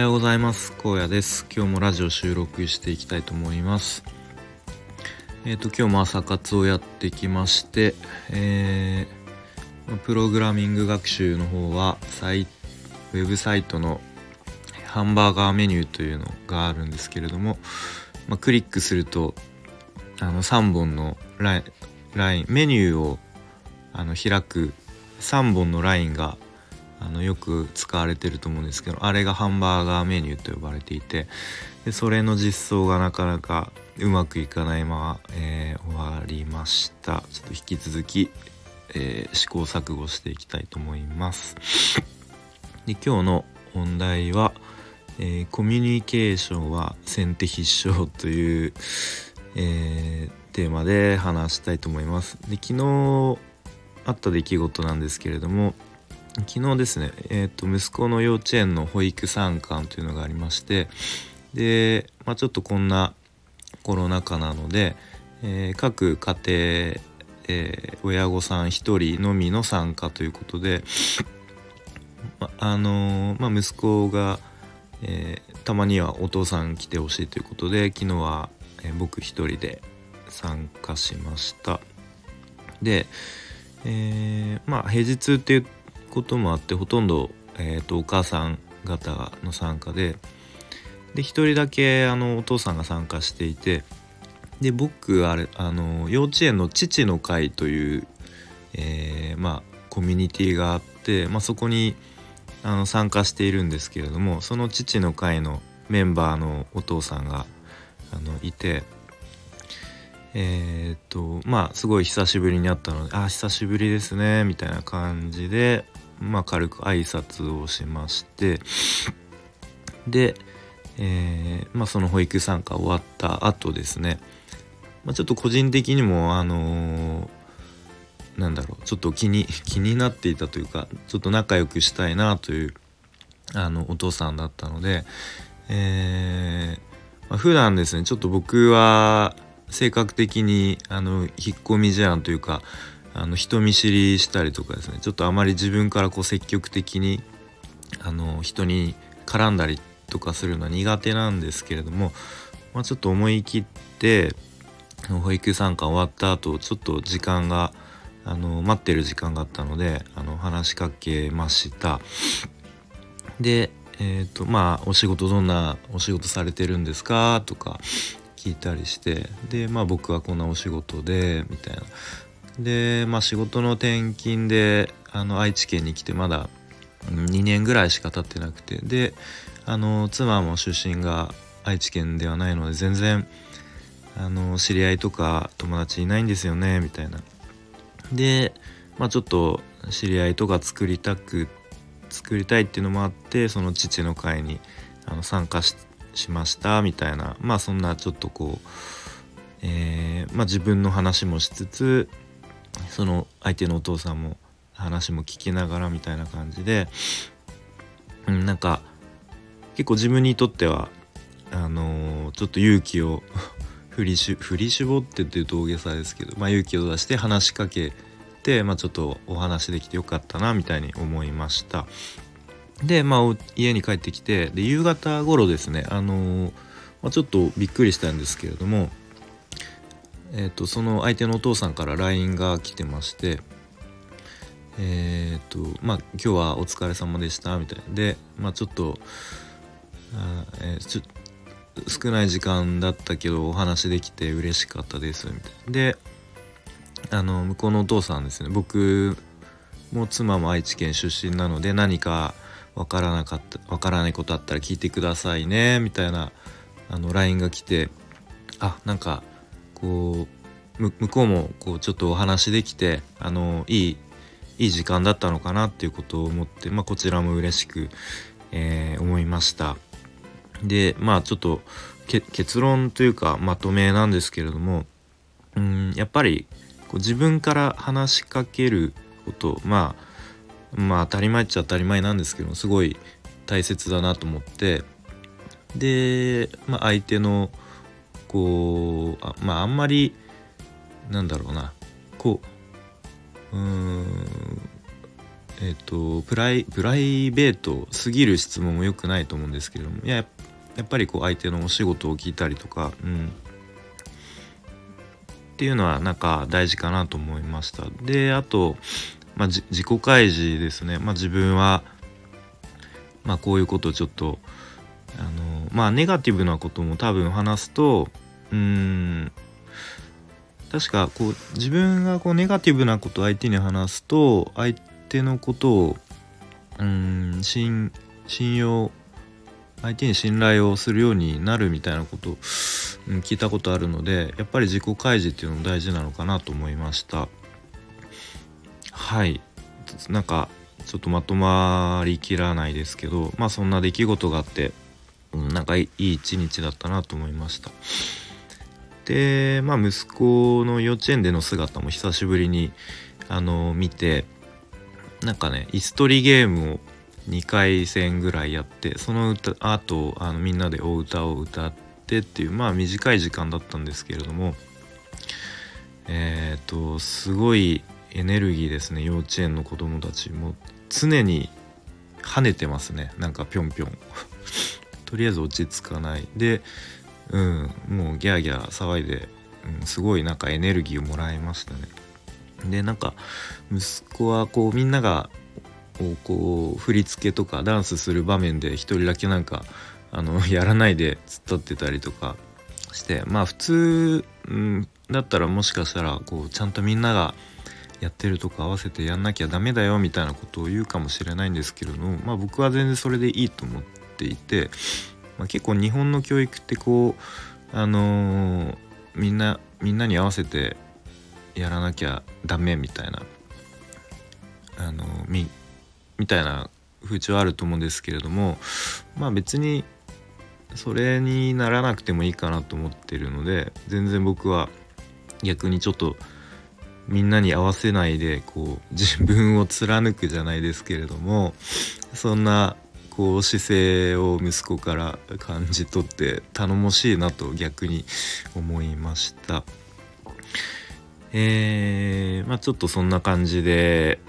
はようございます。荒野です。今日もラジオ収録していきたいと思います。えっ、ー、と今日も朝活をやってきましてえー、プログラミング学習の方はサイウェブサイトのハンバーガーメニューというのがあるんですけれども、まあ、クリックするとあの3本のライラインメニューをあの開く3本のラインがあのよく使われてると思うんですけどあれがハンバーガーメニューと呼ばれていてでそれの実装がなかなかうまくいかないまま、えー、終わりました。ちょっと引き続き、えー、試行錯誤していきたいと思います。で今日の本題は、えー、コミュニケーションは先手必勝という、えテーマで話したいと思います。で昨日あった出来事なんですけれども昨日ですね、えーと、息子の幼稚園の保育参観というのがありましてで、まあ、ちょっとこんなコロナ禍なので、えー、各家庭、えー、親御さん1人のみの参加ということで、まあのー、まあ、息子が、えたまにはお父さん来てほしいということで昨日は、え僕1人で参加しました。で、えまあ平日っていうこともあってほとんど、えーと、お母さん方の参加でで1人だけあのお父さんが参加していてで僕あれあの幼稚園の父の会という、えー、まあコミュニティがあって、まあ、そこにあの参加しているんですけれどもその父の会のメンバーのお父さんがあのいてえー、っとまあすごい久しぶりに会ったので「あ久しぶりですね」みたいな感じでまあ、軽く挨拶をしましてで、えー、まあ、その保育参加終わった後ですね、まあ、ちょっと個人的にもあのー、なんだろうちょっと気に 気になっていたというかちょっと仲良くしたいなというあのお父さんだったので、えーまあ、普段ですねちょっと僕は性格的にあの引っ込み思案というかあの人見知りしたりとかですねちょっとあまり自分からこう積極的にあの人に絡んだりとかするのは苦手なんですけれども、まあ、ちょっと思い切って保育参観終わった後ちょっと時間があの待ってる時間があったのであの話しかけました。でえ、ー、とまあお仕事どんなお仕事されてるんですか？とか聞いたりしてでまあ僕はこんなお仕事でみたいな。で、まあ、仕事の転勤であの愛知県に来てまだ2年ぐらいしか経ってなくてであの妻も出身が愛知県ではないので全然あの知り合いとか友達いないんですよねみたいな。で、まあ、ちょっと知り合いとか作りたく作りたいっていうのもあってその父の会にあの参加しましたみたいなまあそんなちょっとこう、えーまあ、自分の話もしつつその相手のお父さんも話も聞きながらみたいな感じで、うん、なんか結構自分にとってはあのー、ちょっと勇気を 振りし振り絞ってっていうと大げさですけど、まあ、勇気を出して話しかけて、まあ、ちょっとお話できてよかったなみたいに思いました。でまあ家に帰ってきてで夕方頃ですねあのー、まあ、ちょっとびっくりしたんですけれどもえーと、その相手のお父さんから LINE が来てましてえっ、ー、とまあ今日はお疲れ様でしたみたいなでまあちょっとあ、えー、ちょ少ない時間だったけどお話できて嬉しかったですみたいな。であの向こうのお父さんですね。僕も妻も愛知県出身なので何かわからなかったわからないことあったら聞いてくださいねみたいなあの LINE が来てあなんかこう向こうもこうちょっとお話できてあのいいいい時間だったのかなっていうことを思って、まあ、こちらも嬉しく、えー、思いました。でまあちょっと結論というかまとめなんですけれどもうんやっぱりこう自分から話しかけることまあまあ当たり前っちゃ当たり前なんですけどすごい大切だなと思ってで、まあ、相手のこうあまああんまりなんだろうな。こううんえっ、とプライプライベートすぎる質問も良くないと思うんですけれどもいややっぱりこう相手のお仕事を聞いたりとか、うん、っていうのはなんか大事かなと思いました。であと、まあ、自己開示ですね、まあ、自分は、まあ、こういうことをちょっとあのまあネガティブなことも多分話すとうん。確かこう自分がこうネガティブなことを相手に話すと相手のことをうん信用相手に信頼をするようになるみたいなこと、うん、聞いたことあるのでやっぱり自己開示っていうのも大事なのかなと思いました。はい。なんかちょっとまとまりきらないですけどまあそんな出来事があって、うん、なんかいい一日だったなと思いました。でまあ息子の幼稚園での姿も久しぶりにあの見てなんかね椅子取りゲームを2回戦ぐらいやってその歌あとあのみんなでお歌を歌ってっていうまあ短い時間だったんですけれどもえっ、ー、とすごいエネルギーですね幼稚園の子供たちも。常に跳ねてますねなんかぴょんぴょん。とりあえず落ち着かない。でうん。もうギャーギャー騒いで、うん、すごいなんかエネルギーをもらいましたね。でなんか息子はこうみんながこう振り付けとかダンスする場面で一人だけなんかあの やらないで突っ立ってたりとかしてまあ普通、うん、だったらもしかしたらこうちゃんとみんながやってるとこ合わせてやんなきゃダメだよみたいなことを言うかもしれないんですけれどもまあ僕は全然それでいいと思っていて、まあ、結構日本の教育ってこうあのー、みんなみんなに合わせてやらなきゃダメみたいなあのみみたいな風潮あると思うんですけれどもまあ別にそれにならなくてもいいかなと思ってるので全然僕は逆にちょっとみんなに合わせないでこう自分を貫くじゃないですけれどもそんなこう姿勢を息子から感じ取って頼もしいなと逆に思いました。えー、まあちょっとそんな感じで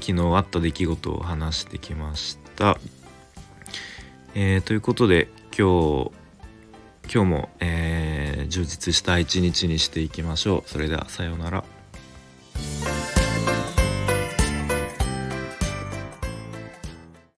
昨日あった出来事を話してきました。えー、ということで今日今日も、えー、充実した一日にしていきましょう。それではさようなら。